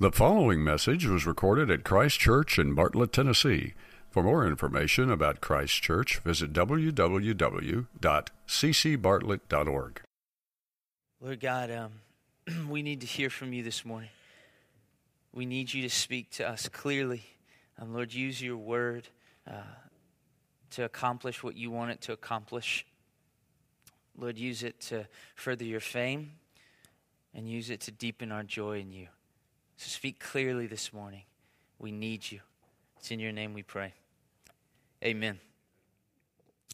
The following message was recorded at Christ Church in Bartlett, Tennessee. For more information about Christ Church, visit www.ccbartlett.org. Lord God, um, we need to hear from you this morning. We need you to speak to us clearly. Um, Lord, use your word uh, to accomplish what you want it to accomplish. Lord, use it to further your fame and use it to deepen our joy in you. So speak clearly this morning. We need you. It's in your name we pray. Amen.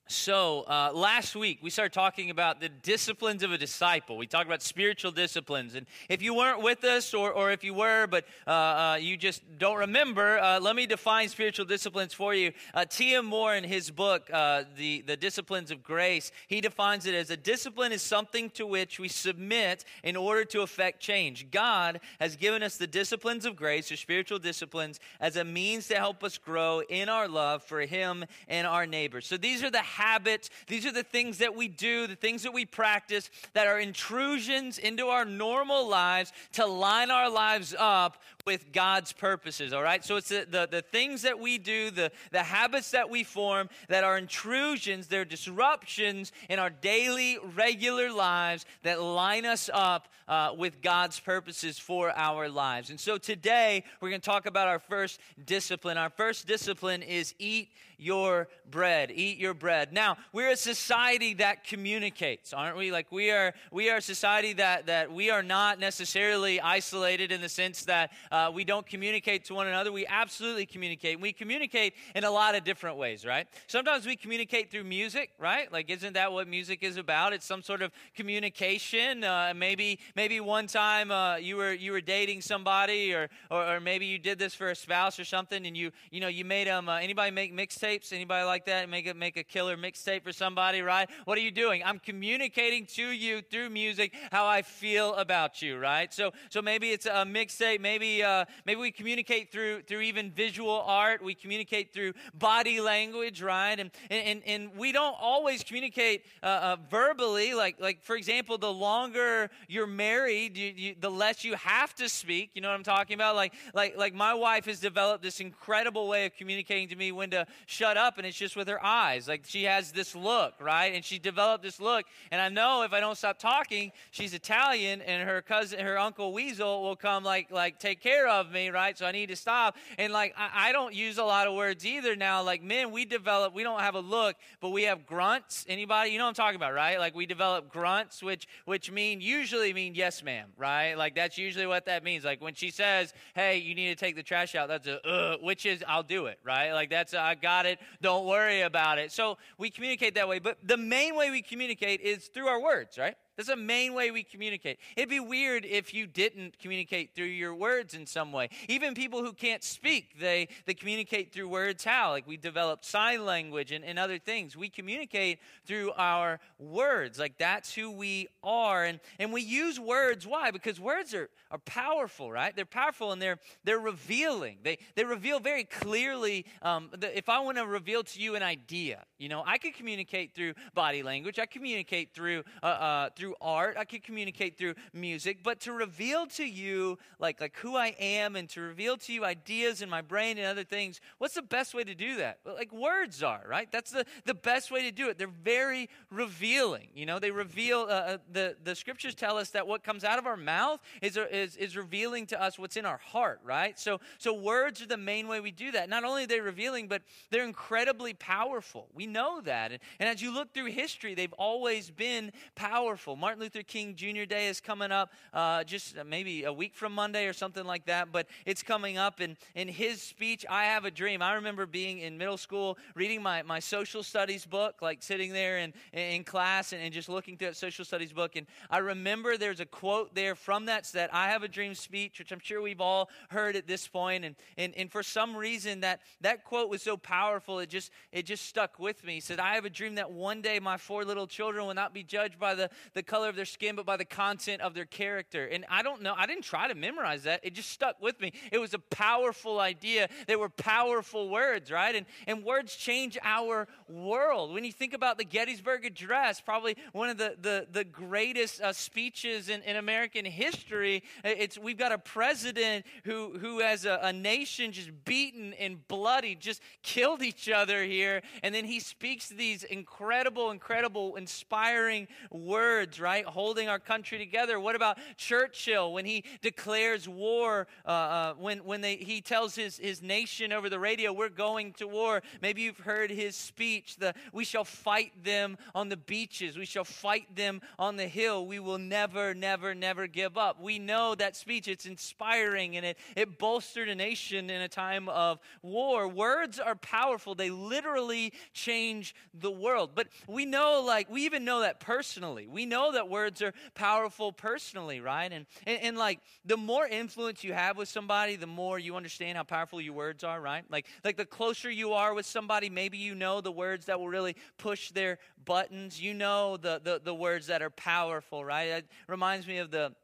So, uh, last week we started talking about the disciplines of a disciple. We talked about spiritual disciplines. And if you weren't with us, or, or if you were, but uh, uh, you just don't remember, uh, let me define spiritual disciplines for you. Uh, T.M. Moore, in his book, uh, the, the Disciplines of Grace, he defines it as a discipline is something to which we submit in order to effect change. God has given us the disciplines of grace, or spiritual disciplines, as a means to help us grow in our love for Him and our neighbors. So, these are the habits, these are the things that we do, the things that we practice that are intrusions into our normal lives to line our lives up with God's purposes, all right? So it's the, the, the, things that we do, the, the habits that we form that are intrusions, they're disruptions in our daily, regular lives that line us up uh, with God's purposes for our lives. And so today, we're going to talk about our first discipline. Our first discipline is eat your bread. Eat your bread. Now, we're a society that communicates, aren't we? Like we are we are a society that that we are not necessarily isolated in the sense that uh, we don't communicate to one another. We absolutely communicate. We communicate in a lot of different ways, right? Sometimes we communicate through music, right? Like isn't that what music is about? It's some sort of communication. Uh, maybe maybe one time uh, you were you were dating somebody or, or, or maybe you did this for a spouse or something and you you know you made them uh, anybody make mixtapes mixtapes? Anybody like that? Make a make a killer mixtape for somebody, right? What are you doing? I'm communicating to you through music how I feel about you, right? So so maybe it's a mixtape. Maybe uh, maybe we communicate through through even visual art. We communicate through body language, right? And and and we don't always communicate uh, uh, verbally. Like like for example, the longer you're married, you, you, the less you have to speak. You know what I'm talking about? Like like like my wife has developed this incredible way of communicating to me when to shut up and it's just with her eyes. Like she has this look, right? And she developed this look. And I know if I don't stop talking, she's Italian and her cousin, her uncle Weasel will come like, like take care of me, right? So I need to stop. And like, I, I don't use a lot of words either now. Like men, we develop, we don't have a look, but we have grunts. Anybody? You know what I'm talking about, right? Like we develop grunts, which, which mean, usually mean yes, ma'am, right? Like that's usually what that means. Like when she says, hey, you need to take the trash out, that's a, uh, which is, I'll do it, right? Like that's, a, I got it it. Don't worry about it. So we communicate that way. But the main way we communicate is through our words, right? That's the main way we communicate. It'd be weird if you didn't communicate through your words in some way. Even people who can't speak, they, they communicate through words how? Like we developed sign language and, and other things. We communicate through our words. Like that's who we are. And, and we use words. Why? Because words are, are powerful, right? They're powerful and they're, they're revealing. They, they reveal very clearly. Um, the, if I want to reveal to you an idea, you know, I could communicate through body language. I communicate through, uh, uh, through through art, I could communicate through music, but to reveal to you like like who I am and to reveal to you ideas in my brain and other things, what's the best way to do that? Like words are, right? That's the, the best way to do it. They're very revealing. You know, they reveal uh, uh the the scriptures tell us that what comes out of our mouth is, uh, is is revealing to us what's in our heart, right? So so words are the main way we do that. Not only are they revealing, but they're incredibly powerful. We know that. And, and as you look through history, they've always been powerful. Martin Luther King Jr. Day is coming up uh, just maybe a week from Monday or something like that, but it's coming up. And in his speech, I Have a Dream, I remember being in middle school reading my, my social studies book, like sitting there in, in class and, and just looking through that social studies book. And I remember there's a quote there from that, that I Have a Dream speech, which I'm sure we've all heard at this point. And, and, and for some reason, that, that quote was so powerful, it just, it just stuck with me. He said, I have a dream that one day my four little children will not be judged by the, the color of their skin, but by the content of their character. And I don't know, I didn't try to memorize that. It just stuck with me. It was a powerful idea. They were powerful words, right? And, and words change our world. When you think about the Gettysburg Address, probably one of the, the, the greatest uh, speeches in, in American history, it's, we've got a president who, who has a, a nation just beaten and bloody, just killed each other here. And then he speaks these incredible, incredible, inspiring words, right? Holding our country together. What about Churchill when he declares war, uh, uh, when, when they, he tells his, his nation over the radio, we're going to war? Maybe you've heard his speech, the we shall fight them on the beaches, we shall fight them on the hill. We will never, never, never give up. We know that speech, it's inspiring and it, it bolstered a nation in a time of war. Words are powerful, they literally change the world. But we know, like, we even know that personally. We know that words are powerful personally, right? And, and, and like, the more influence you have with somebody, the more you understand how powerful your words are, right? Like, like the closer you are with somebody, maybe you know the words that will really push their buttons. You know the, the, the words that are powerful, right? It reminds me of the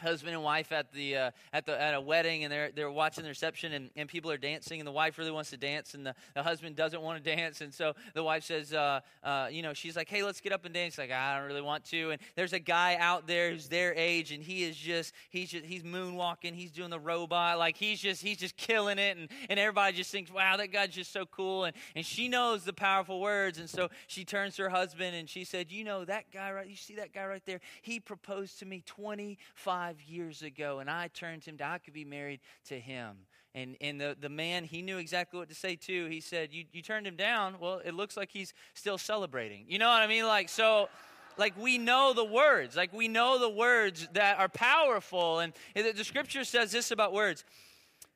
husband and wife at the uh, at the at a wedding and they're they're watching the reception and, and people are dancing and the wife really wants to dance and the, the husband doesn't want to dance. And so the wife says uh, uh, you know she's like hey let's get up and dance. Like I don't really want to. And there's a guy out there who's their age and he is just he's just he's moonwalking he's doing the robot like he's just he's just killing it. And, and everybody just thinks wow that guy's just so cool. And, and she knows the powerful words. And so she turns to her husband and she said you know that guy right you see that guy right there? He proposed to me 25 years ago, and I turned him down. I could be married to him. And, and the, the man, he knew exactly what to say too. He said, you, you turned him down? Well, it looks like he's still celebrating. You know what I mean? Like, so like we know the words like we know the words that are powerful and the scripture says this about words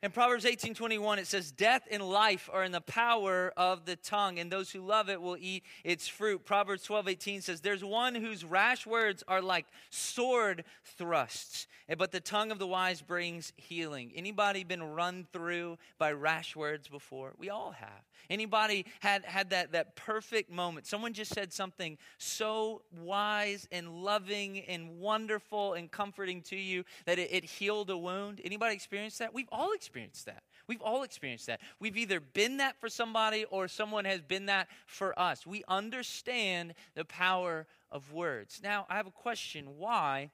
in Proverbs 18 21, it says, Death and life are in the power of the tongue, and those who love it will eat its fruit. Proverbs 12 18 says, There's one whose rash words are like sword thrusts, but the tongue of the wise brings healing. Anybody been run through by rash words before? We all have. Anybody had, had that, that perfect moment? Someone just said something so wise and loving and wonderful and comforting to you that it, it healed a wound. Anybody experienced that? We've all experienced experienced that. We've all experienced that. We've either been that for somebody or someone has been that for us. We understand the power of words. Now, I have a question. Why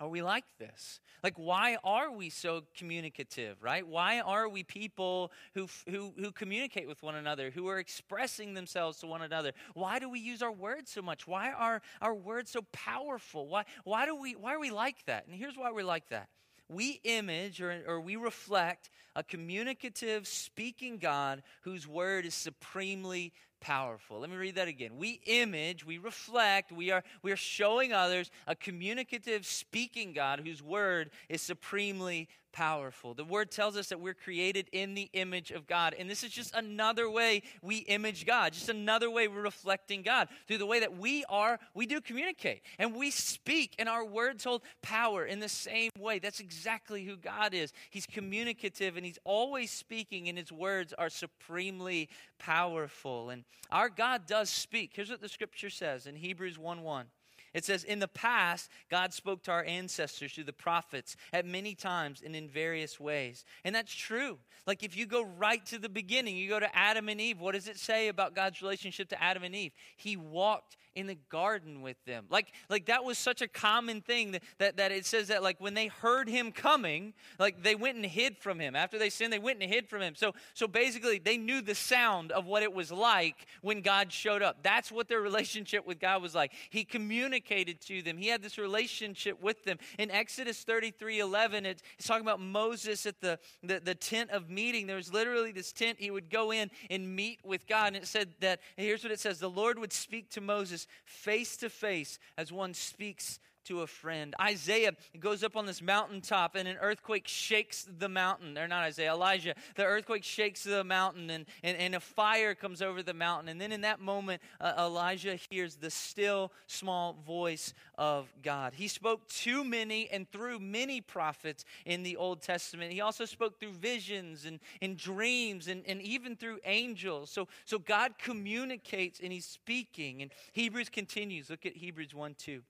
are we like this? Like, why are we so communicative, right? Why are we people who, who, who communicate with one another, who are expressing themselves to one another? Why do we use our words so much? Why are our words so powerful? Why, why, do we, why are we like that? And here's why we're like that we image or, or we reflect a communicative, speaking God whose word is supremely powerful. Let me read that again. We image, we reflect, we are, we are showing others a communicative, speaking God whose word is supremely powerful. The word tells us that we're created in the image of God. And this is just another way we image God, just another way we're reflecting God. Through the way that we are, we do communicate and we speak, and our words hold power in the same way. That's exactly who God is. He's communicative and He's always speaking, and His words are supremely powerful. And our God does speak. Here's what the scripture says in Hebrews 1 1. It says, In the past, God spoke to our ancestors through the prophets at many times and in various ways. And that's true. Like if you go right to the beginning, you go to Adam and Eve, what does it say about God's relationship to Adam and Eve? He walked in the garden with them. Like, like that was such a common thing that, that, that it says that like when they heard him coming, like they went and hid from him. After they sinned, they went and hid from him. So, so basically, they knew the sound of what it was like when God showed up. That's what their relationship with God was like. He communicated to them. He had this relationship with them. In Exodus 33, 11, it's talking about Moses at the, the, the tent of meeting. There was literally this tent. He would go in and meet with God. And it said that, here's what it says, the Lord would speak to Moses face to face as one speaks to a friend. Isaiah goes up on this mountaintop and an earthquake shakes the mountain. They're not Isaiah, Elijah. The earthquake shakes the mountain and, and, and a fire comes over the mountain. And then in that moment, uh, Elijah hears the still small voice of God. He spoke to many and through many prophets in the Old Testament. He also spoke through visions and, and dreams and, and even through angels. So, so God communicates and he's speaking. And Hebrews continues. Look at Hebrews 1 2.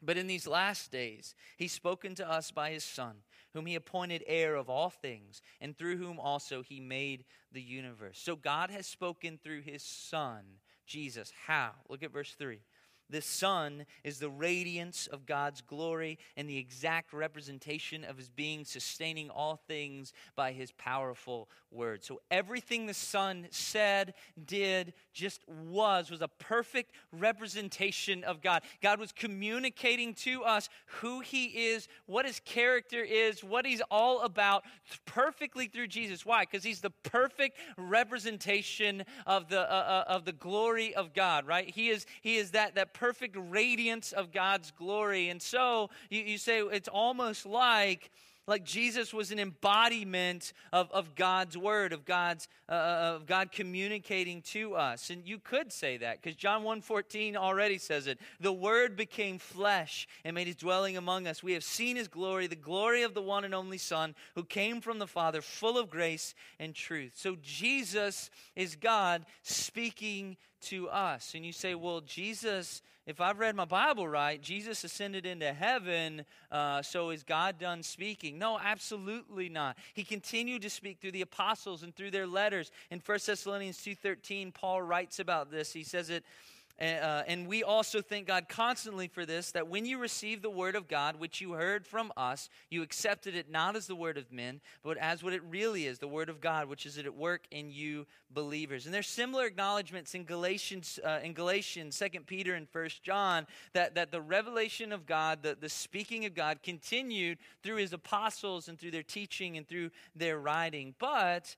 But in these last days, he's spoken to us by his Son, whom he appointed heir of all things, and through whom also he made the universe. So God has spoken through his Son, Jesus. How? Look at verse 3. The Son is the radiance of God's glory and the exact representation of his being, sustaining all things by his powerful word. So everything the Son said, did, just was, was a perfect representation of God. God was communicating to us who he is, what his character is, what he's all about perfectly through Jesus. Why? Because he's the perfect representation of the, uh, uh, of the glory of God, right? He is, he is that, that perfect radiance of God's glory. And so you, you say it's almost like like Jesus was an embodiment of, of God's word, of God's uh, uh of God communicating to us. And you could say that because John 1:14 already says it. The word became flesh and made his dwelling among us. We have seen his glory, the glory of the one and only Son who came from the Father, full of grace and truth. So Jesus is God speaking to us. And you say, well, Jesus, if I've read my Bible right, Jesus ascended into heaven, uh, so is God done speaking? No, absolutely not. He continued to speak through the apostles and through their letters. In 1 Thessalonians 2.13, Paul writes about this. He says it uh, and we also thank God constantly for this that when you received the word of God, which you heard from us, you accepted it not as the word of men, but as what it really is, the word of God, which is at work in you believers. And there's similar acknowledgments in Galatians, uh, in Galatians, Second Peter, and First John that, that the revelation of God, the, the speaking of God, continued through his apostles and through their teaching and through their writing. But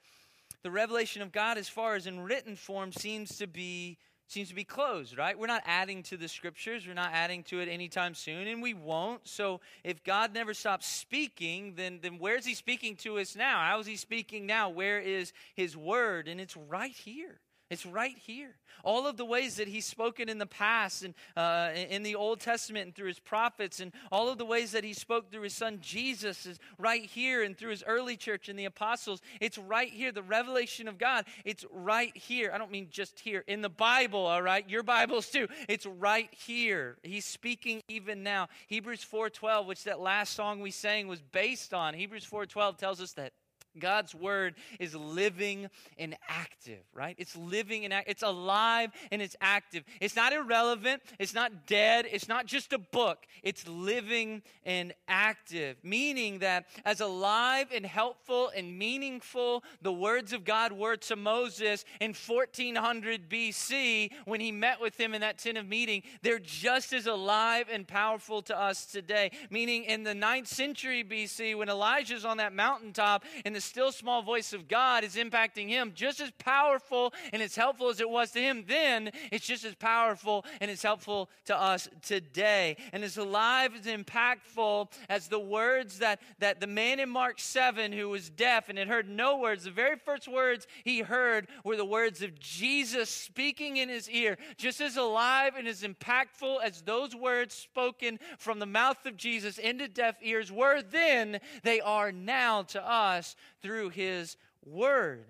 the revelation of God, as far as in written form, seems to be seems to be closed, right? We're not adding to the scriptures. We're not adding to it anytime soon, and we won't. So if God never stops speaking, then, then where's He speaking to us now? How is He speaking now? Where is His word? And it's right here. It's right here. All of the ways that he's spoken in the past and uh, in the Old Testament and through his prophets, and all of the ways that he spoke through his son Jesus is right here, and through his early church and the apostles. It's right here. The revelation of God, it's right here. I don't mean just here in the Bible, all right? Your Bibles too. It's right here. He's speaking even now. Hebrews 4:12, which that last song we sang was based on. Hebrews 4:12 tells us that God's word is living and active, right? It's living and act- it's alive and it's active. It's not irrelevant, it's not dead, it's not just a book. It's living and active, meaning that as alive and helpful and meaningful the words of God were to Moses in 1400 BC when he met with him in that tent of meeting, they're just as alive and powerful to us today. Meaning in the 9th century BC when Elijah's on that mountaintop in the the still small voice of God is impacting him just as powerful and as helpful as it was to him then, it's just as powerful and as helpful to us today. And as alive, as impactful as the words that, that the man in Mark 7 who was deaf and had heard no words, the very first words he heard were the words of Jesus speaking in his ear, just as alive and as impactful as those words spoken from the mouth of Jesus into deaf ears were then, they are now to us through his word.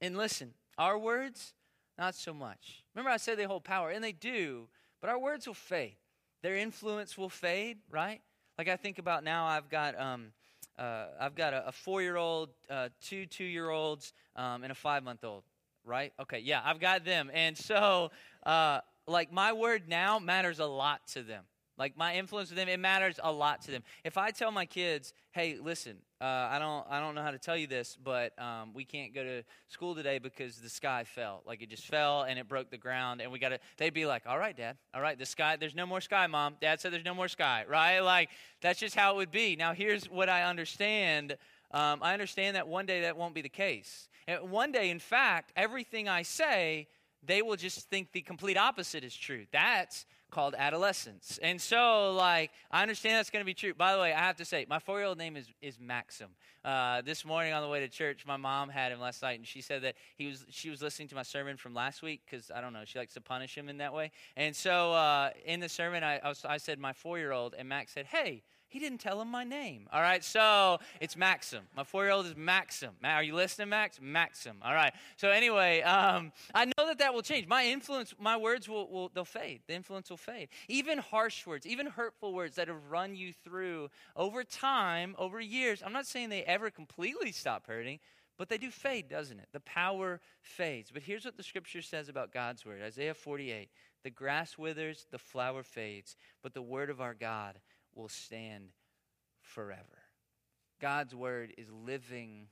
And listen, our words, not so much. Remember, I said they hold power, and they do, but our words will fade. Their influence will fade, right? Like I think about now, I've got. Um, uh, I've got a, a four-year-old, uh, two two-year-olds, um, and a five-month-old. Right? Okay, yeah, I've got them, and so uh, like my word now matters a lot to them. Like my influence with them, it matters a lot to them. If I tell my kids, "Hey, listen, uh, I don't, I don't know how to tell you this, but um, we can't go to school today because the sky fell. Like it just fell and it broke the ground, and we got to." They'd be like, "All right, Dad. All right, the sky. There's no more sky, Mom. Dad said there's no more sky. Right? Like that's just how it would be." Now, here's what I understand. Um, I understand that one day that won't be the case. And one day, in fact, everything I say they will just think the complete opposite is true. That's called adolescence. And so, like, I understand that's going to be true. By the way, I have to say, my four year old name is, is Maxim. Uh, this morning on the way to church, my mom had him last night, and she said that he was she was listening to my sermon from last week because, I don't know, she likes to punish him in that way. And so, uh, in the sermon, I, I, was, I said, my four year old, and Max said, Hey, He didn't tell him my name. All right, so it's Maxim. My four year old is Maxim. Are you listening, Max? Maxim. All right. So anyway, um, I know that that will change. My influence, my words will, will they'll fade. The influence will fade. Even harsh words, even hurtful words that have run you through over time, over years. I'm not saying they ever completely stop hurting, but they do fade, doesn't it? The power fades. But here's what the scripture says about God's word Isaiah 48 The grass withers, the flower fades, but the word of our God will stand forever. God's word is living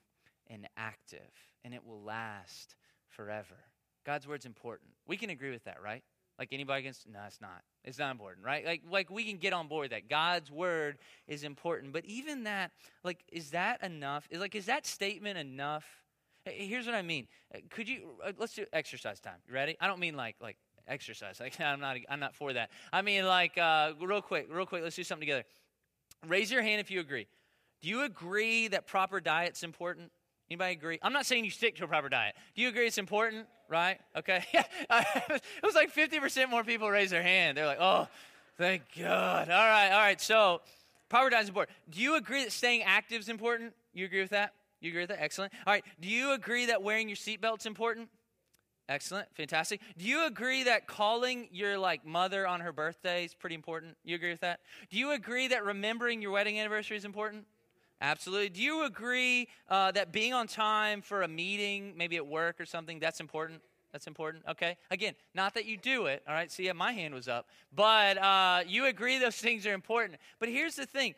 and active, and it will last forever. God's word's important. We can agree with that, right? Like anybody against? No, it's not. It's not important, right? Like, like we can get on board that God's word is important. But even that, like, is that enough? Is like, is that statement enough? Here's what I mean. Uh, could you uh, let's do exercise time? You ready? I don't mean like like exercise. Like I'm not I'm not for that. I mean like uh, real quick, real quick. Let's do something together. Raise your hand if you agree. Do you agree that proper diet's important? Anybody agree? I'm not saying you stick to a proper diet. Do you agree it's important? Right? Okay. it was like 50% more people raise their hand. They're like, oh, thank God. All right, all right. So, proper diet is important. Do you agree that staying active is important? You agree with that? You agree with that? Excellent. All right. Do you agree that wearing your seatbelt's important? Excellent, fantastic. Do you agree that calling your like mother on her birthday is pretty important? You agree with that? Do you agree that remembering your wedding anniversary is important? Absolutely. Do you agree uh, that being on time for a meeting, maybe at work or something, that's important? That's important. Okay. Again, not that you do it. All right. See, yeah, my hand was up, but uh, you agree those things are important. But here's the thing,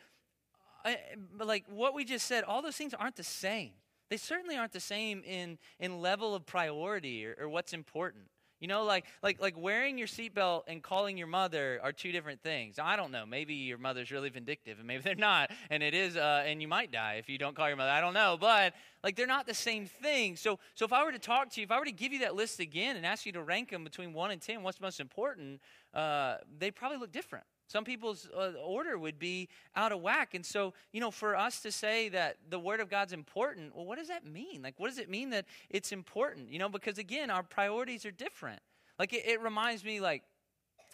I, like what we just said, all those things aren't the same. They certainly aren't the same in, in level of priority or, or what's important. You know, like like like wearing your seatbelt and calling your mother are two different things. I don't know. Maybe your mother's really vindictive, and maybe they're not, and it is, uh, and you might die if you don't call your mother. I don't know, but like they're not the same thing. So so if I were to talk to you, if I were to give you that list again and ask you to rank them between one and ten, what's most important? Uh, they probably look different. Some people's uh, order would be out of whack. And so, you know, for us to say that the Word of God's important, well, what does that mean? Like, what does it mean that it's important? You know, because again, our priorities are different. Like, it, it reminds me, like,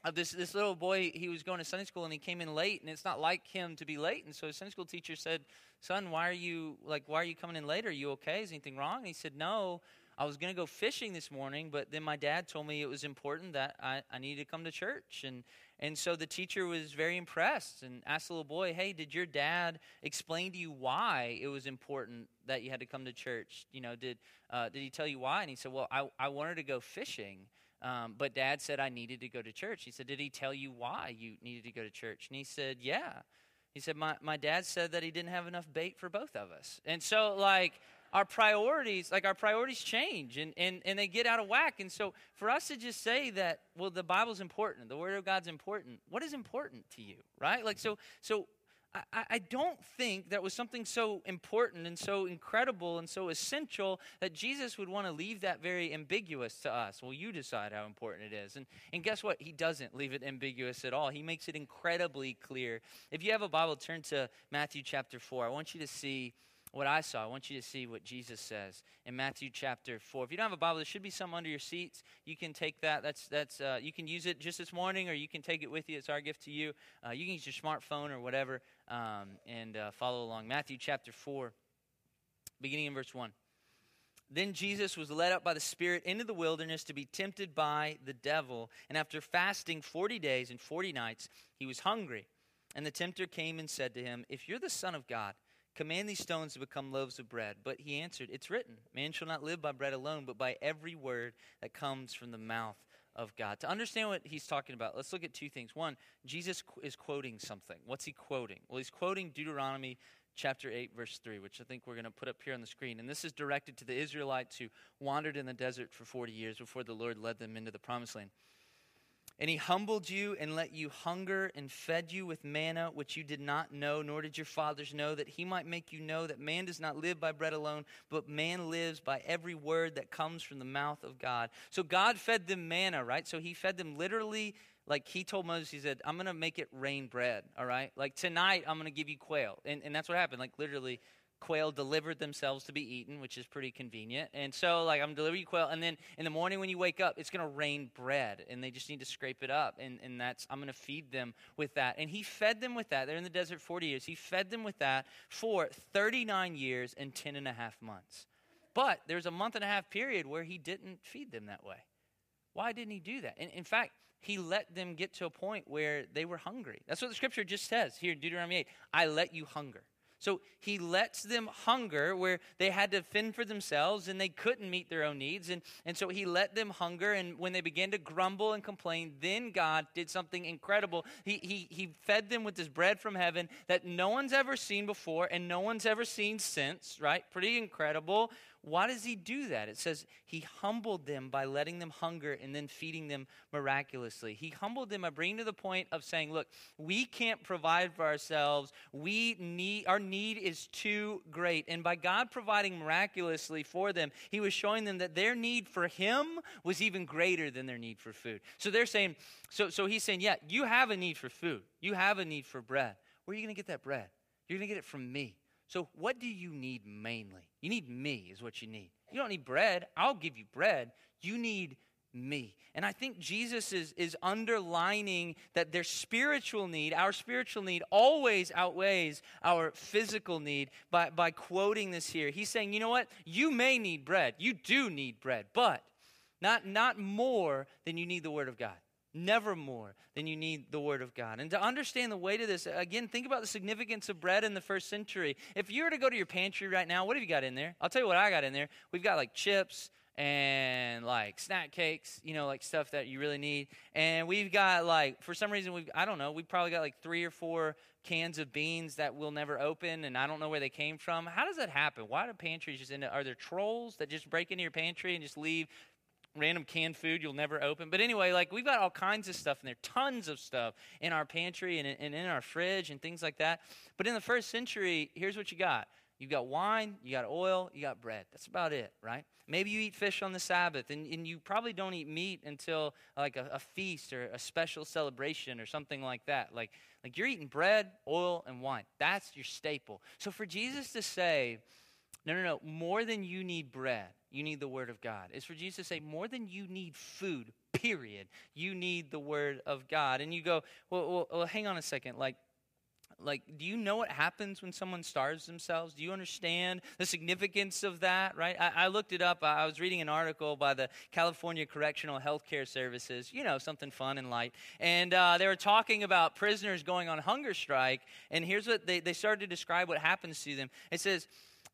of this, this little boy, he was going to Sunday school and he came in late, and it's not like him to be late. And so his Sunday school teacher said, Son, why are you, like, why are you coming in late? Are you okay? Is anything wrong? And he said, No. I was going to go fishing this morning, but then my dad told me it was important that I, I needed to come to church. And, and so the teacher was very impressed and asked the little boy, Hey, did your dad explain to you why it was important that you had to come to church? You know, did, uh, did he tell you why? And he said, Well, I, I wanted to go fishing. Um, but dad said I needed to go to church. He said, Did he tell you why you needed to go to church? And he said, Yeah. He said, My, my dad said that he didn't have enough bait for both of us. And so, like, our priorities, like our priorities change and, and, and they get out of whack. And so for us to just say that, well, the Bible's important, the Word of God's important, what is important to you, right? Like, so, so I, I don't think that was something so important and so incredible and so essential that Jesus would want to leave that very ambiguous to us. Well, you decide how important it is. And, and guess what? He doesn't leave it ambiguous at all. He makes it incredibly clear. If you have a Bible, turn to Matthew chapter 4. I want you to see what I saw. I want you to see what Jesus says in Matthew chapter 4. If you don't have a Bible, there should be some under your seats. You can take that. That's, that's, uh, you can use it just this morning or you can take it with you. It's our gift to you. Uh, you can use your smartphone or whatever um, and uh, follow along. Matthew chapter 4, beginning in verse 1. Then Jesus was led up by the Spirit into the wilderness to be tempted by the devil. And after fasting 40 days and 40 nights, he was hungry. And the tempter came and said to him, If you're the Son of God, Command these stones to become loaves of bread. But he answered, It's written, Man shall not live by bread alone, but by every word that comes from the mouth of God. To understand what he's talking about, let's look at two things. One, Jesus is quoting something. What's he quoting? Well, he's quoting Deuteronomy chapter 8, verse 3, which I think we're going to put up here on the screen. And this is directed to the Israelites who wandered in the desert for 40 years before the Lord led them into the promised land. And he humbled you and let you hunger and fed you with manna, which you did not know, nor did your fathers know, that he might make you know that man does not live by bread alone, but man lives by every word that comes from the mouth of God. So God fed them manna, right? So he fed them literally, like he told Moses, he said, I'm going to make it rain bread, all right? Like tonight, I'm going to give you quail. And, and that's what happened. Like literally, quail delivered themselves to be eaten, which is pretty convenient. And so, like, I'm delivering you quail, and then in the morning when you wake up, it's going to rain bread, and they just need to scrape it up, and, and that's I'm going to feed them with that. And he fed them with that. They're in the desert 40 years. He fed them with that for 39 years and 10 and a half months. But there's a month and a half period where he didn't feed them that way. Why didn't he do that? And in fact, he let them get to a point where they were hungry. That's what the scripture just says here in Deuteronomy 8 I let you hunger. So he lets them hunger where they had to fend for themselves and they couldn't meet their own needs. And, and so he let them hunger. And when they began to grumble and complain, then God did something incredible. He, he, he fed them with this bread from heaven that no one's ever seen before and no one's ever seen since, right? Pretty incredible. Why does he do that? It says he humbled them by letting them hunger and then feeding them miraculously. He humbled them by bringing to the point of saying, look, we can't provide for ourselves. We need our need is too great. And by God providing miraculously for them, he was showing them that their need for him was even greater than their need for food. So they're saying, so so he's saying, yeah, you have a need for food. You have a need for bread. Where are you going to get that bread? You're going to get it from me. So, what do you need mainly? You need me, is what you need. You don't need bread. I'll give you bread. You need me. And I think Jesus is, is underlining that their spiritual need, our spiritual need, always outweighs our physical need by, by quoting this here. He's saying, you know what? You may need bread. You do need bread, but not, not more than you need the Word of God. Never more than you need the Word of God. And to understand the weight of this, again, think about the significance of bread in the first century. If you were to go to your pantry right now, what have you got in there? I'll tell you what I got in there. We've got like chips and like snack cakes, you know, like stuff that you really need. And we've got like, for some reason, we've, I don't know, we've probably got like three or four cans of beans that we'll never open and I don't know where they came from. How does that happen? Why do pantries just end up, are there trolls that just break into your pantry and just leave random canned food you'll never open. But anyway, like we've got all kinds of stuff in there, tons of stuff in our pantry and, and in our fridge and things like that. But in the first century, here's what you got. You got wine, you got oil, you got bread. That's about it, right? Maybe you eat fish on the Sabbath, and, and you probably don't eat meat until like a, a feast or a special celebration or something like that. Like, like you're eating bread, oil, and wine. That's your staple. So for Jesus to say, no, no, no, more than you need bread, you need the Word of God. It's for Jesus to say, more than you need food, period, you need the Word of God. And you go, well, well, well hang on a second. Like, like do you know what happens when someone starves themselves do you understand the significance of that right i, I looked it up i was reading an article by the california correctional health care services you know something fun and light and uh, they were talking about prisoners going on hunger strike and here's what they, they started to describe what happens to them it says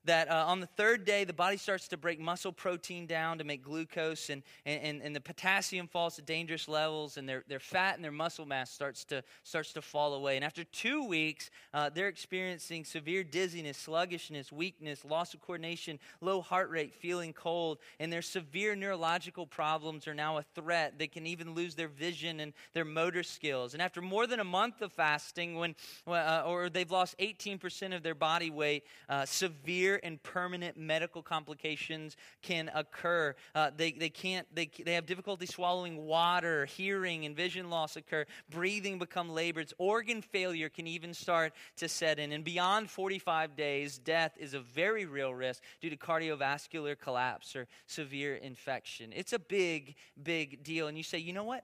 that uh, on the third day, the body starts to break muscle protein down to make glucose, and, and, and the potassium falls to dangerous levels, and their, their fat and their muscle mass starts to, starts to fall away. And after two weeks, uh, they're experiencing severe dizziness, sluggishness, weakness, loss of coordination, low heart rate, feeling cold, and their severe neurological problems are now a threat. They can even lose their vision and their motor skills. And after more than a month of fasting, when, uh, or they've lost 18% of their body weight, uh, severe severe and permanent medical complications can occur. Uh, they, they can't, they, they have difficulty swallowing water, hearing and vision loss occur, breathing become labored, organ failure can even start to set in. And beyond 45 days, death is a very real risk due to cardiovascular collapse or severe infection. It's a big, big deal. And you say, you know what?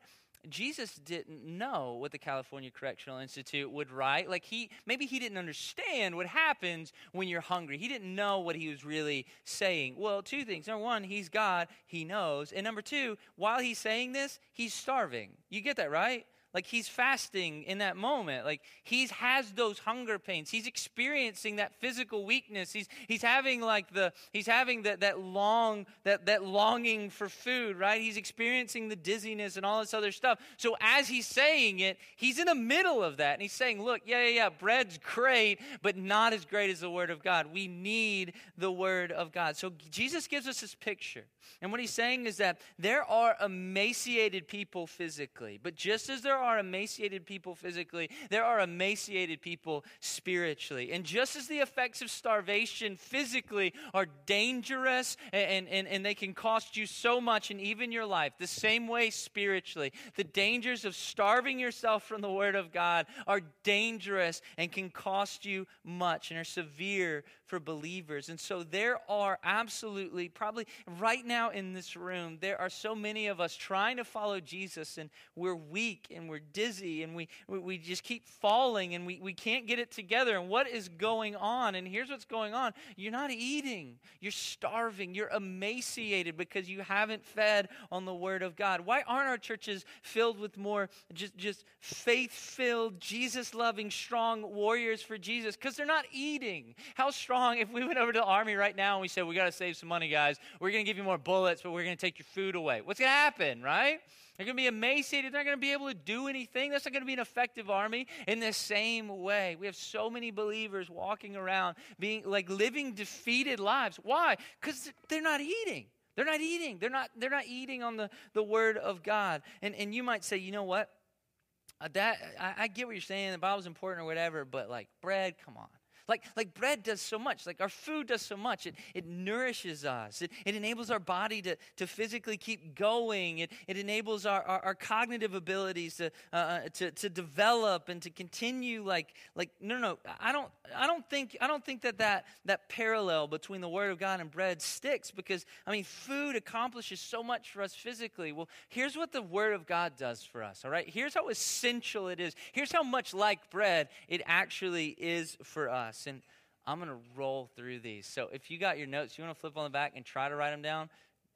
Jesus didn't know what the California Correctional Institute would write. Like he maybe he didn't understand what happens when you're hungry. He didn't know what he was really saying. Well, two things. Number one, he's God, he knows. And number two, while he's saying this, he's starving. You get that, right? Like he's fasting in that moment. Like he has those hunger pains. He's experiencing that physical weakness. He's he's having like the he's having that that long that that longing for food, right? He's experiencing the dizziness and all this other stuff. So as he's saying it, he's in the middle of that and he's saying, "Look, yeah, yeah, yeah, bread's great, but not as great as the word of God. We need the word of God." So Jesus gives us this picture. And what he's saying is that there are emaciated people physically, but just as there are are emaciated people physically, there are emaciated people spiritually. And just as the effects of starvation physically are dangerous and, and, and they can cost you so much and even your life, the same way spiritually, the dangers of starving yourself from the Word of God are dangerous and can cost you much and are severe for believers. And so there are absolutely, probably right now in this room, there are so many of us trying to follow Jesus and we're weak and we're dizzy and we, we just keep falling and we, we can't get it together. And what is going on? And here's what's going on you're not eating, you're starving, you're emaciated because you haven't fed on the Word of God. Why aren't our churches filled with more just, just faith filled, Jesus loving, strong warriors for Jesus? Because they're not eating. How strong, if we went over to the army right now and we said, We got to save some money, guys, we're going to give you more bullets, but we're going to take your food away. What's going to happen, right? They're going to be emaciated. They're not going to be able to do anything. That's not going to be an effective army. In the same way, we have so many believers walking around being like living defeated lives. Why? Because they're not eating. They're not eating. They're not, they're not eating on the, the word of God. And, and you might say, you know what? Uh, that I, I get what you're saying. The Bible's important or whatever, but like bread, come on. Like, like bread does so much, like our food does so much. It, it nourishes us, it, it enables our body to, to physically keep going, it, it enables our, our, our cognitive abilities to, uh, uh to, to develop and to continue. Like, like no, no, I don't, I don't think, I don't think that, that that parallel between the Word of God and bread sticks because, I mean, food accomplishes so much for us physically. Well, here's what the Word of God does for us, all right? Here's how essential it is. Here's how much like bread it actually is for us us. And I'm going to roll through these. So if you got your notes, you want to flip on the back and try to write them down,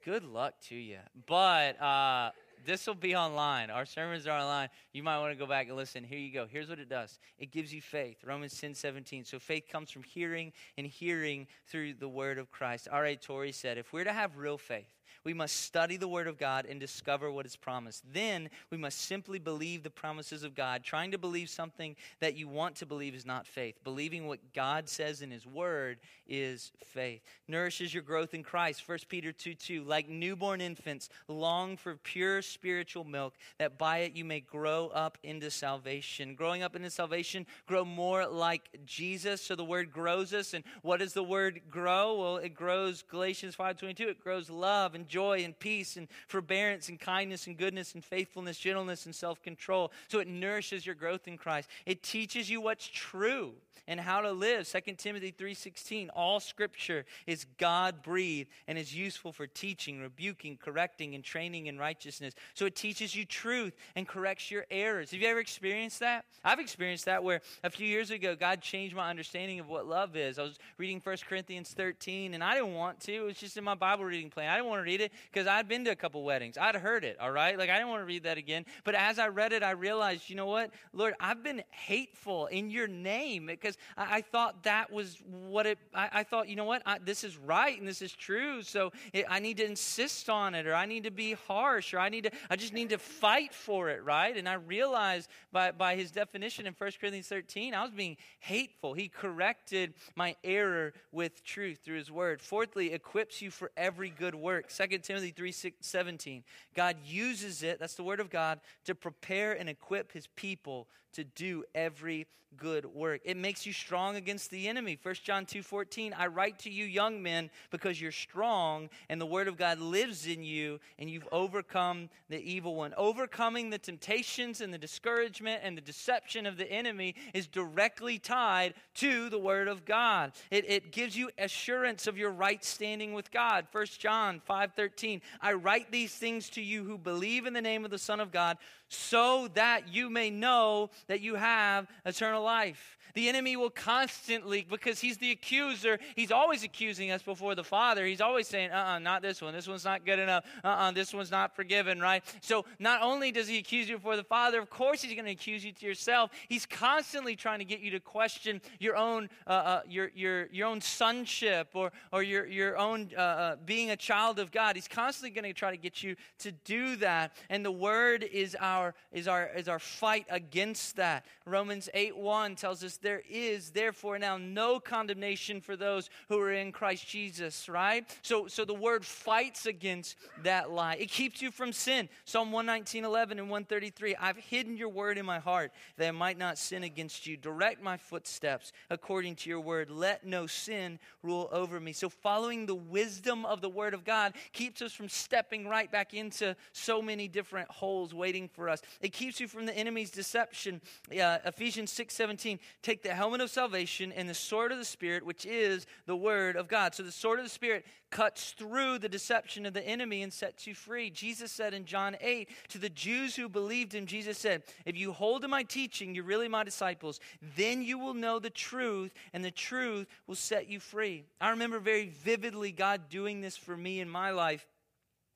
good luck to you. But uh, this will be online. Our sermons are online. You might want to go back and listen. Here you go. Here's what it does it gives you faith. Romans 10 17. So faith comes from hearing and hearing through the word of Christ. All right, Torrey said, if we're to have real faith, we must study the Word of God and discover what is promised. Then we must simply believe the promises of God. Trying to believe something that you want to believe is not faith. Believing what God says in His Word is faith. Nourishes your growth in Christ. 1 Peter 2 2. Like newborn infants, long for pure spiritual milk, that by it you may grow up into salvation. Growing up into salvation, grow more like Jesus. So the Word grows us. And what does the Word grow? Well, it grows, Galatians 5 22, it grows love and joy and peace and forbearance and kindness and goodness and faithfulness, gentleness and self control. So it nourishes your growth in Christ. It teaches you what's true and how to live. 2 Timothy 3:16 All scripture is God-breathed and is useful for teaching, rebuking, correcting and training in righteousness. So it teaches you truth and corrects your errors. Have you ever experienced that? I've experienced that where a few years ago God changed my understanding of what love is. I was reading 1 Corinthians 13 and I didn't want to. It was just in my Bible reading plan. I didn't want to read it because I'd been to a couple weddings. I'd heard it, all right? Like I didn't want to read that again. But as I read it, I realized, you know what? Lord, I've been hateful in your name because I, I thought that was what it, I, I thought, you know what? I, this is right and this is true. So it, I need to insist on it or I need to be harsh or I need to, I just need to fight for it, right? And I realized by, by his definition in 1 Corinthians 13, I was being hateful. He corrected my error with truth through his word. Fourthly, equips you for every good work. 2 Timothy 3 17. God uses it, that's the word of God, to prepare and equip his people to do every good work. It makes you strong against the enemy. 1 John 2:14, I write to you young men because you're strong and the word of God lives in you and you've overcome the evil one. Overcoming the temptations and the discouragement and the deception of the enemy is directly tied to the word of God. It, it gives you assurance of your right standing with God. 1 John 5:13, I write these things to you who believe in the name of the Son of God so that you may know that you have eternal life. The enemy will constantly, because he's the accuser, he's always accusing us before the Father. He's always saying, uh uh-uh, uh not this one. This one's not good enough. Uh uh-uh, uh this one's not forgiven, right? So not only does he accuse you before the Father, of course he's going to accuse you to yourself. He's constantly trying to get you to question your own, uh, uh, your, your, your own sonship or, or your, your own uh, uh, being a child of God. He's constantly going to try to get you to do that. And the Word is our, is our, is our fight against that. Romans 8 1 tells us there is therefore now no condemnation for those who are in Christ Jesus, right? So, so the word fights against that lie. It keeps you from sin. Psalm 119, 11 and 133. I've hidden your word in my heart that I might not sin against you. Direct my footsteps according to your word. Let no sin rule over me. So following the wisdom of the word of God keeps us from stepping right back into so many different holes waiting for us. It keeps you from the enemy's deception. Uh, Ephesians 6, 17. take the helmet of salvation and the sword of the Spirit, which is the word of God. So the sword of the Spirit cuts through the deception of the enemy and sets you free. Jesus said in John 8 to the Jews who believed him, Jesus said, If you hold to my teaching, you're really my disciples. Then you will know the truth, and the truth will set you free. I remember very vividly God doing this for me in my life.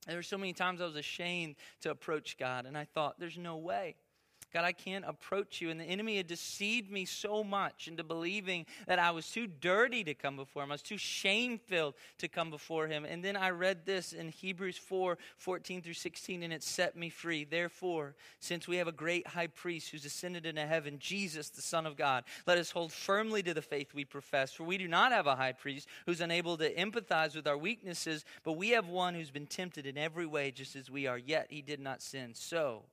There were so many times I was ashamed to approach God, and I thought, there's no way. God, I can't approach you. And the enemy had deceived me so much into believing that I was too dirty to come before him. I was too shame filled to come before him. And then I read this in Hebrews 4 14 through 16, and it set me free. Therefore, since we have a great high priest who's ascended into heaven, Jesus, the Son of God, let us hold firmly to the faith we profess. For we do not have a high priest who's unable to empathize with our weaknesses, but we have one who's been tempted in every way, just as we are, yet he did not sin. So,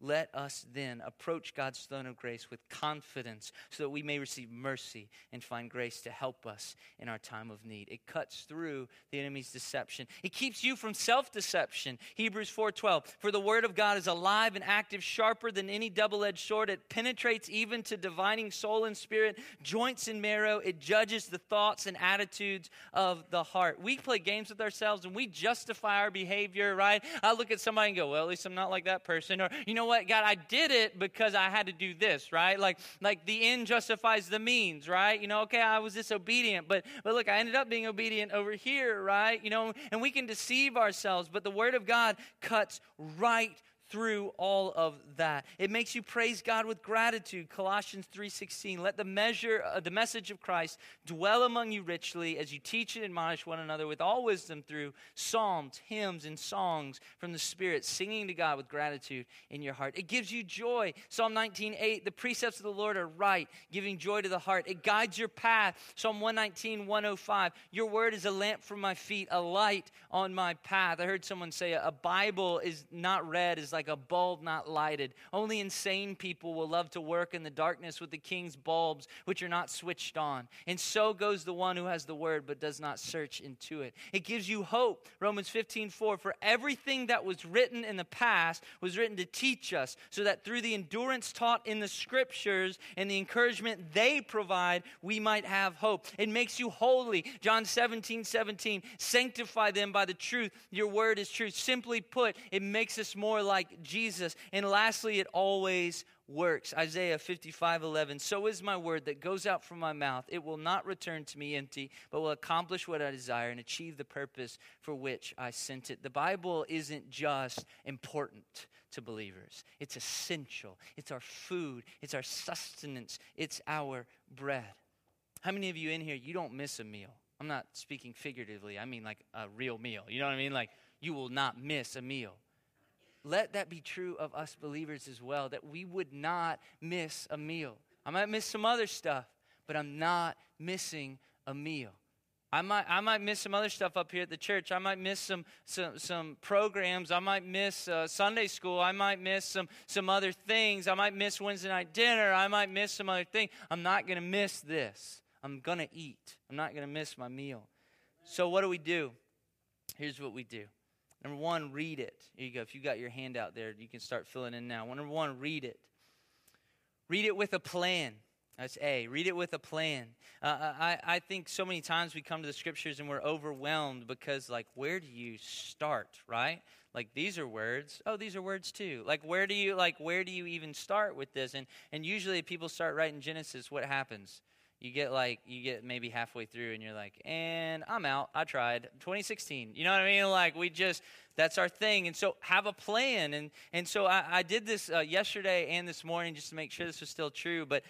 let us then approach God's throne of grace with confidence so that we may receive mercy and find grace to help us in our time of need. It cuts through the enemy's deception. It keeps you from self-deception. Hebrews 4:12. For the word of God is alive and active, sharper than any double-edged sword. It penetrates even to dividing soul and spirit, joints and marrow. It judges the thoughts and attitudes of the heart. We play games with ourselves and we justify our behavior, right? I look at somebody and go, "Well, at least I'm not like that person." Or, "You know know what, God, I did it because I had to do this, right? Like, like the end justifies the means, right? You know, okay, I was disobedient, but but look, I ended up being obedient over here, right? You know, and we can deceive ourselves, but the word of God cuts right through all of that. It makes you praise God with gratitude. Colossians 3:16. Let the measure uh, the message of Christ dwell among you richly as you teach and admonish one another with all wisdom through psalms, hymns and songs from the Spirit, singing to God with gratitude in your heart. It gives you joy. Psalm 19:8. The precepts of the Lord are right, giving joy to the heart. It guides your path. Psalm 119, 105. Your word is a lamp for my feet, a light on my path. I heard someone say a Bible is not read is like a bulb not lighted. Only insane people will love to work in the darkness with the king's bulbs, which are not switched on. And so goes the one who has the word but does not search into it. It gives you hope. Romans 15 4 For everything that was written in the past was written to teach us, so that through the endurance taught in the scriptures and the encouragement they provide, we might have hope. It makes you holy. John 17 17 Sanctify them by the truth. Your word is truth. Simply put, it makes us more like like Jesus. And lastly, it always works. Isaiah 55 11. So is my word that goes out from my mouth. It will not return to me empty, but will accomplish what I desire and achieve the purpose for which I sent it. The Bible isn't just important to believers, it's essential. It's our food, it's our sustenance, it's our bread. How many of you in here, you don't miss a meal? I'm not speaking figuratively, I mean like a real meal. You know what I mean? Like you will not miss a meal let that be true of us believers as well, that we would not miss a meal. I might miss some other stuff, but I'm not missing a meal. I might, I might miss some other stuff up here at the church. I might miss some, some, some programs. I might miss uh, Sunday school. I might miss some, some other things. I might miss Wednesday night dinner. I might miss some other thing. I'm not going to miss this. I'm going to eat. I'm not going to miss my meal. So, what do we do? Here's what we do Number one, read it. Here you go. If you got your hand out there, you can start filling in now. Number one, read it. Read it with a plan. That's A. Read it with a plan. Uh, uh, I, I think so many times we come to the scriptures and we're overwhelmed because, like, where do you start, right? Like, these are words. Oh, these are words too. Like, where do you, like, where do you even start with this? And, and usually people start writing Genesis, what happens? You get like you get maybe halfway through and you're like and i'm out. I tried. 2016 you know what i mean? Like we just that's our thing. And so have a plan. And and so i, I did this uh, yesterday and this morning just to make sure this was still true. But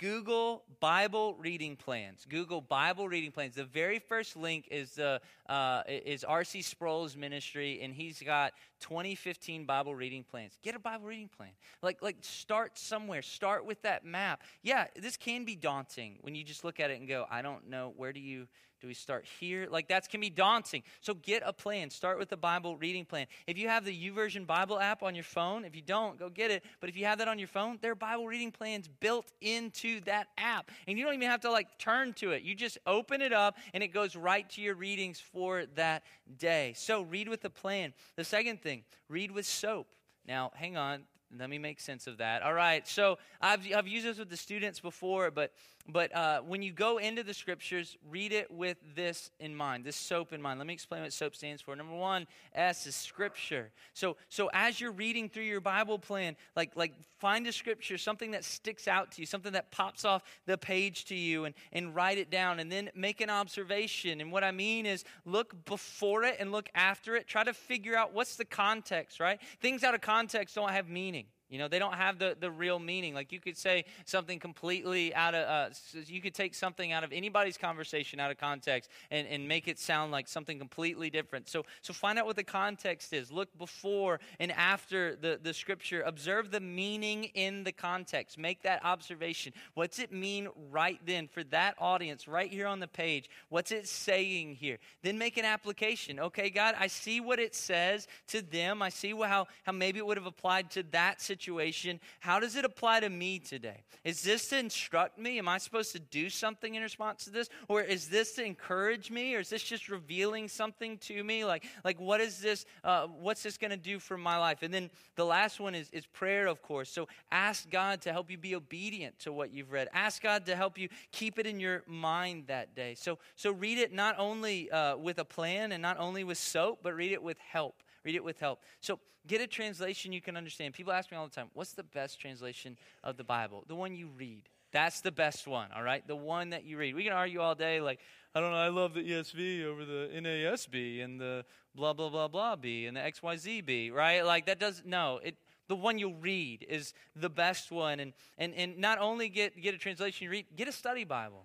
google bible reading plans. Google bible reading plans. The very first link is the uh, is rc sproul's ministry. And he's got 2015 bible reading plans. Get a bible reading plan. Like like start somewhere. Start with that map. Yeah this can be daunting when you just look at it and go i don't know. Where do you do we start here? Like that can be daunting. So get a plan. Start with the Bible reading plan. If you have the YouVersion Bible app on your phone, if you don't, go get it. But if you have that on your phone, there are Bible reading plans built into that app. And you don't even have to like turn to it. You just open it up and it goes right to your readings for that day. So read with a plan. The second thing, read with soap. Now, hang on. Let me make sense of that. All right. So I've, I've used this with the students before, but but uh, when you go into the scriptures, read it with this in mind, this SOAP in mind. Let me explain what SOAP stands for. Number one, S is scripture. So, so as you're reading through your Bible plan, like, like find a scripture, something that sticks out to you, something that pops off the page to you, and, and write it down, and then make an observation. And what I mean is look before it and look after it. Try to figure out what's the context, right? Things out of context don't have meaning. You know, they don't have the, the real meaning. Like you could say something completely out of, uh, you could take something out of anybody's conversation out of context and, and make it sound like something completely different. So, so find out what the context is. Look before and after the, the scripture. Observe the meaning in the context. Make that observation. What's it mean right then for that audience right here on the page? What's it saying here? Then make an application. Okay, God, I see what it says to them. I see how, how maybe it would have applied to that situation situation, how does it apply to me today? Is this to instruct me? Am I supposed to do something in response to this? Or is this to encourage me? Or is this just revealing something to me? Like, like what is this? Uh, what's this going to do for my life? And then the last one is, is prayer, of course. So ask God to help you be obedient to what you've read. Ask God to help you keep it in your mind that day. So, so read it not only uh, with a plan and not only with soap, but read it with help. Read it with help. So get a translation you can understand. People ask me all the time, what's the best translation of the Bible? The one you read. That's the best one, all right? The one that you read. We can argue all day, like, I don't know, I love the ESV over the NASB and the blah, blah, blah, blah B and the XYZB, right? Like, that does, no, it, the one you'll read is the best one. And, and, and not only get, get a translation you read, get a study Bible.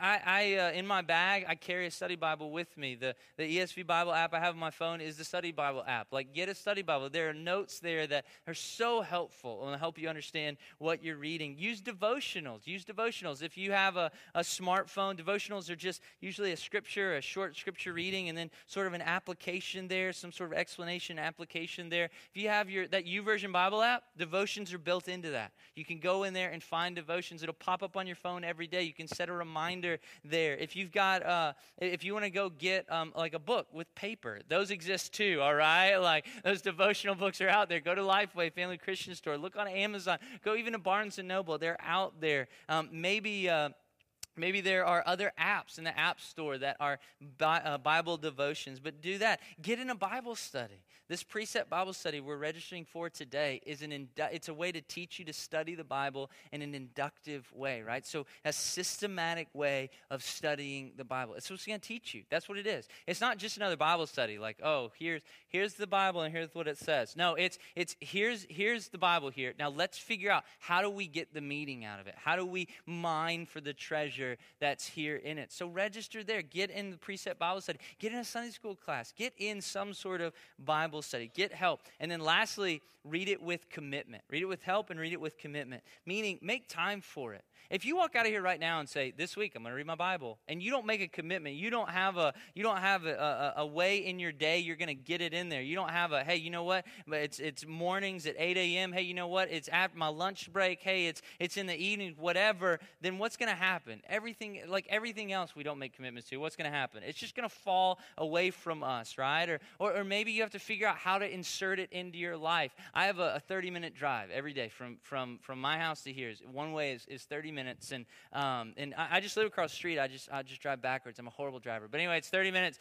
I, I, uh, in my bag, I carry a study Bible with me. The, the ESV Bible app I have on my phone is the study Bible app. Like, get a study Bible. There are notes there that are so helpful and help you understand what you're reading. Use devotionals. Use devotionals. If you have a, a smartphone, devotionals are just usually a scripture, a short scripture reading, and then sort of an application there, some sort of explanation application there. If you have your that YouVersion Bible app, devotions are built into that. You can go in there and find devotions. It'll pop up on your phone every day. You can set a reminder there. If you've got, uh, if you want to go get um, like a book with paper, those exist too, all right? Like those devotional books are out there. Go to Lifeway Family Christian Store. Look on Amazon. Go even to Barnes and Noble. They're out there. Um, maybe. Uh, Maybe there are other apps in the App Store that are uh, Bible devotions, but do that. Get in a Bible study. This precept Bible study we're registering for today is an indu- it's a way to teach you to study the Bible in an inductive way, right? So a systematic way of studying the Bible. It's what's going to teach you. That's what it is. It's not just another Bible study, like oh here's here's the Bible and here's what it says. No, it's it's here's here's the Bible here. Now let's figure out how do we get the meaning out of it. How do we mine for the treasure? that's here in it. So register there. Get in the precept Bible study. Get in a Sunday school class. Get in some sort of Bible study. Get help. And then lastly, read it with commitment. Read it with help and read it with commitment, meaning make time for it. If you walk out of here right now and say, "This week I'm going to read my Bible," and you don't make a commitment, you don't have a you don't have a, a, a way in your day you're going to get it in there. You don't have a hey, you know what? It's it's mornings at 8 a.m. Hey, you know what? It's after my lunch break. Hey, it's it's in the evening. Whatever. Then what's going to happen? Everything like everything else we don't make commitments to. What's going to happen? It's just going to fall away from us, right? Or, or or maybe you have to figure out how to insert it into your life. I have a, a 30 minute drive every day from from from my house to here. One way is, is 30 minutes. And, um, and I, I, just live across the street. I just, I just drive backwards. I'm a horrible driver. But anyway, it's 30 minutes.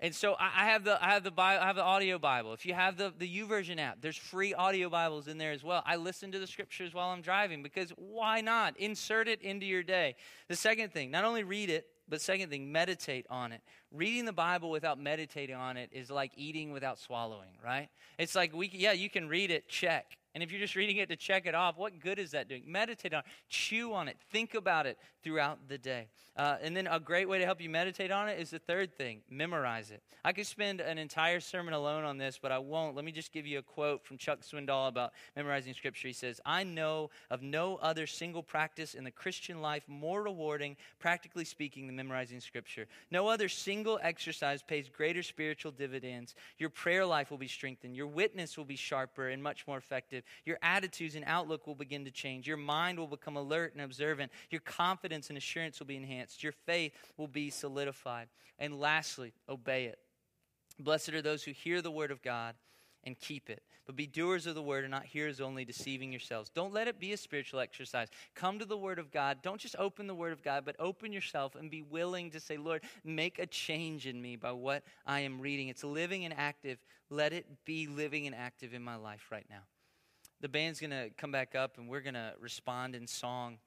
And so I, have the, I have the, Bible, I have the audio Bible. If you have the, the YouVersion app, there's free audio Bibles in there as well. I listen to the scriptures while I'm driving because why not? Insert it into your day. The second thing, not only read it, but second thing, meditate on it. Reading the Bible without meditating on it is like eating without swallowing, right? It's like we yeah, you can read it, check. And if you're just reading it to check it off, what good is that doing? Meditate on it, chew on it, think about it throughout the day. Uh, and then a great way to help you meditate on it is the third thing memorize it. I could spend an entire sermon alone on this, but I won't. Let me just give you a quote from Chuck Swindoll about memorizing scripture. He says, I know of no other single practice in the Christian life more rewarding, practically speaking, than memorizing scripture. No other single exercise pays greater spiritual dividends. Your prayer life will be strengthened, your witness will be sharper and much more effective your attitudes and outlook will begin to change. Your mind will become alert and observant. Your confidence and assurance will be enhanced. Your faith will be solidified. And lastly, obey it. Blessed are those who hear the word of God and keep it. But be doers of the word and not hearers only, deceiving yourselves. Don't let it be a spiritual exercise. Come to the word of God. Don't just open the word of God, but open yourself and be willing to say, Lord, make a change in me by what I am reading. It's living and active. Let it be living and active in my life right now. The band's going to come back up and we're going to respond in song.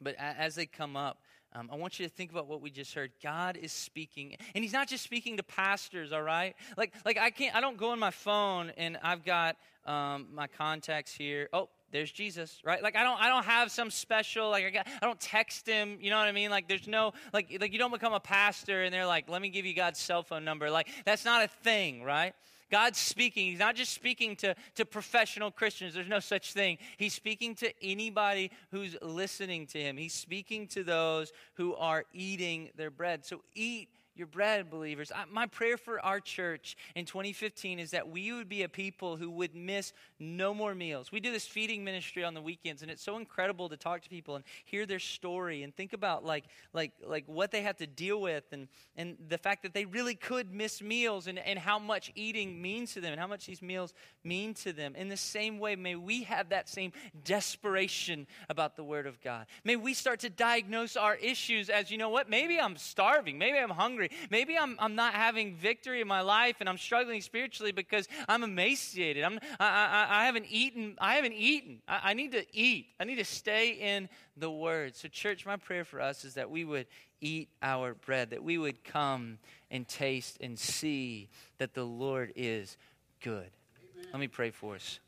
But as they come up, um, I want you to think about what we just heard. God is speaking, and He's not just speaking to pastors. All right, like like I can't. I don't go on my phone and I've got um, my contacts here. Oh, there's Jesus, right? Like I don't I don't have some special like I, got, I don't text him, you know what I mean? Like there's no like like you don't become a pastor and they're like, "Let me give you God's cell phone number." Like that's not a thing, right? God's speaking. He's not just speaking to, to professional Christians. There's no such thing. He's speaking to anybody who's listening to him. He's speaking to those who are eating their bread. So eat your bread, believers. I, my prayer for our church in 2015 is that we would be a people who would miss no more meals. We do this feeding ministry on the weekends, and it's so incredible to talk to people and hear their story and think about like like like what they have to deal with and and the fact that they really could miss meals and, and how much eating means to them and how much these meals mean to them. In the same way, may we have that same desperation about the Word of God. May we start to diagnose our issues as you know what, maybe I'm starving, maybe I'm hungry hungry. Maybe I'm, I'm not having victory in my life and I'm struggling spiritually because I'm emaciated. I'm, I, I, I haven't eaten. I haven't eaten. I, I need to eat. I need to stay in the Word. So, church, my prayer for us is that we would eat our bread, that we would come and taste and see that the Lord is good. Amen. Let me pray for us.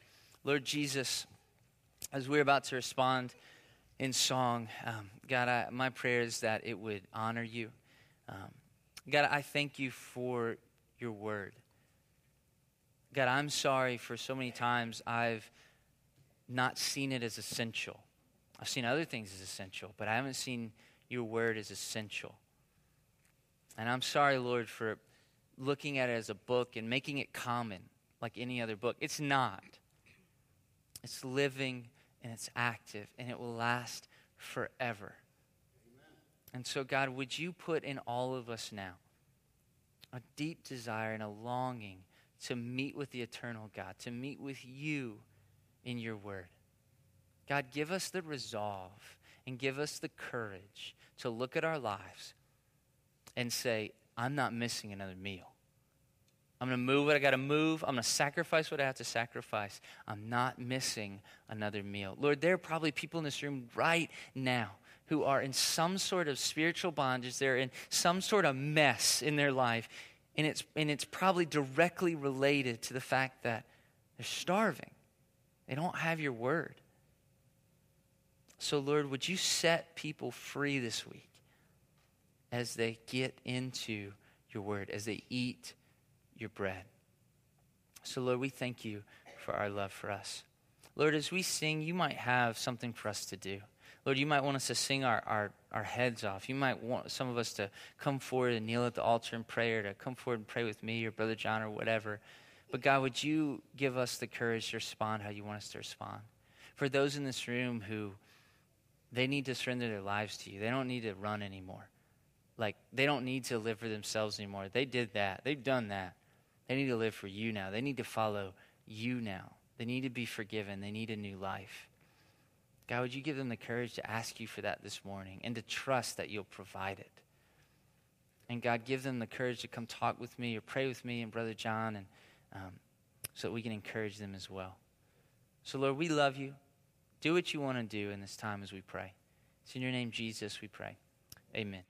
Lord Jesus, as we're about to respond in song, um, God, I, my prayer is that it would honor you. Um, God, I thank you for your word. God, I'm sorry for so many times I've not seen it as essential. I've seen other things as essential, but I haven't seen your word as essential. And I'm sorry, Lord, for looking at it as a book and making it common like any other book. It's not. It's living and it's active and it will last forever. And so, God, would you put in all of us now a deep desire and a longing to meet with the eternal God, to meet with you in your word? God, give us the resolve and give us the courage to look at our lives and say, I'm not missing another meal. I'm going to move what I got to move. I'm going to sacrifice what I have to sacrifice. I'm not missing another meal. Lord, there are probably people in this room right now who are in some sort of spiritual bondage. They're in some sort of mess in their life. And it's, and it's probably directly related to the fact that they're starving. They don't have your word. So, Lord, would you set people free this week as they get into your word, as they eat your bread? So, Lord, we thank you for our love for us. Lord, as we sing, you might have something for us to do. Lord, you might want us to sing our, our, our heads off. You might want some of us to come forward and kneel at the altar in prayer, to come forward and pray with me or Brother John or whatever. But God, would you give us the courage to respond how you want us to respond? For those in this room who they need to surrender their lives to you, they don't need to run anymore. Like, they don't need to live for themselves anymore. They did that, they've done that. They need to live for you now. They need to follow you now. They need to be forgiven. They need a new life. God, would you give them the courage to ask you for that this morning and to trust that you'll provide it? And God, give them the courage to come talk with me or pray with me and Brother John, and um, so that we can encourage them as well. So, Lord, we love you. Do what you want to do in this time as we pray. It's in your name, Jesus, we pray. Amen.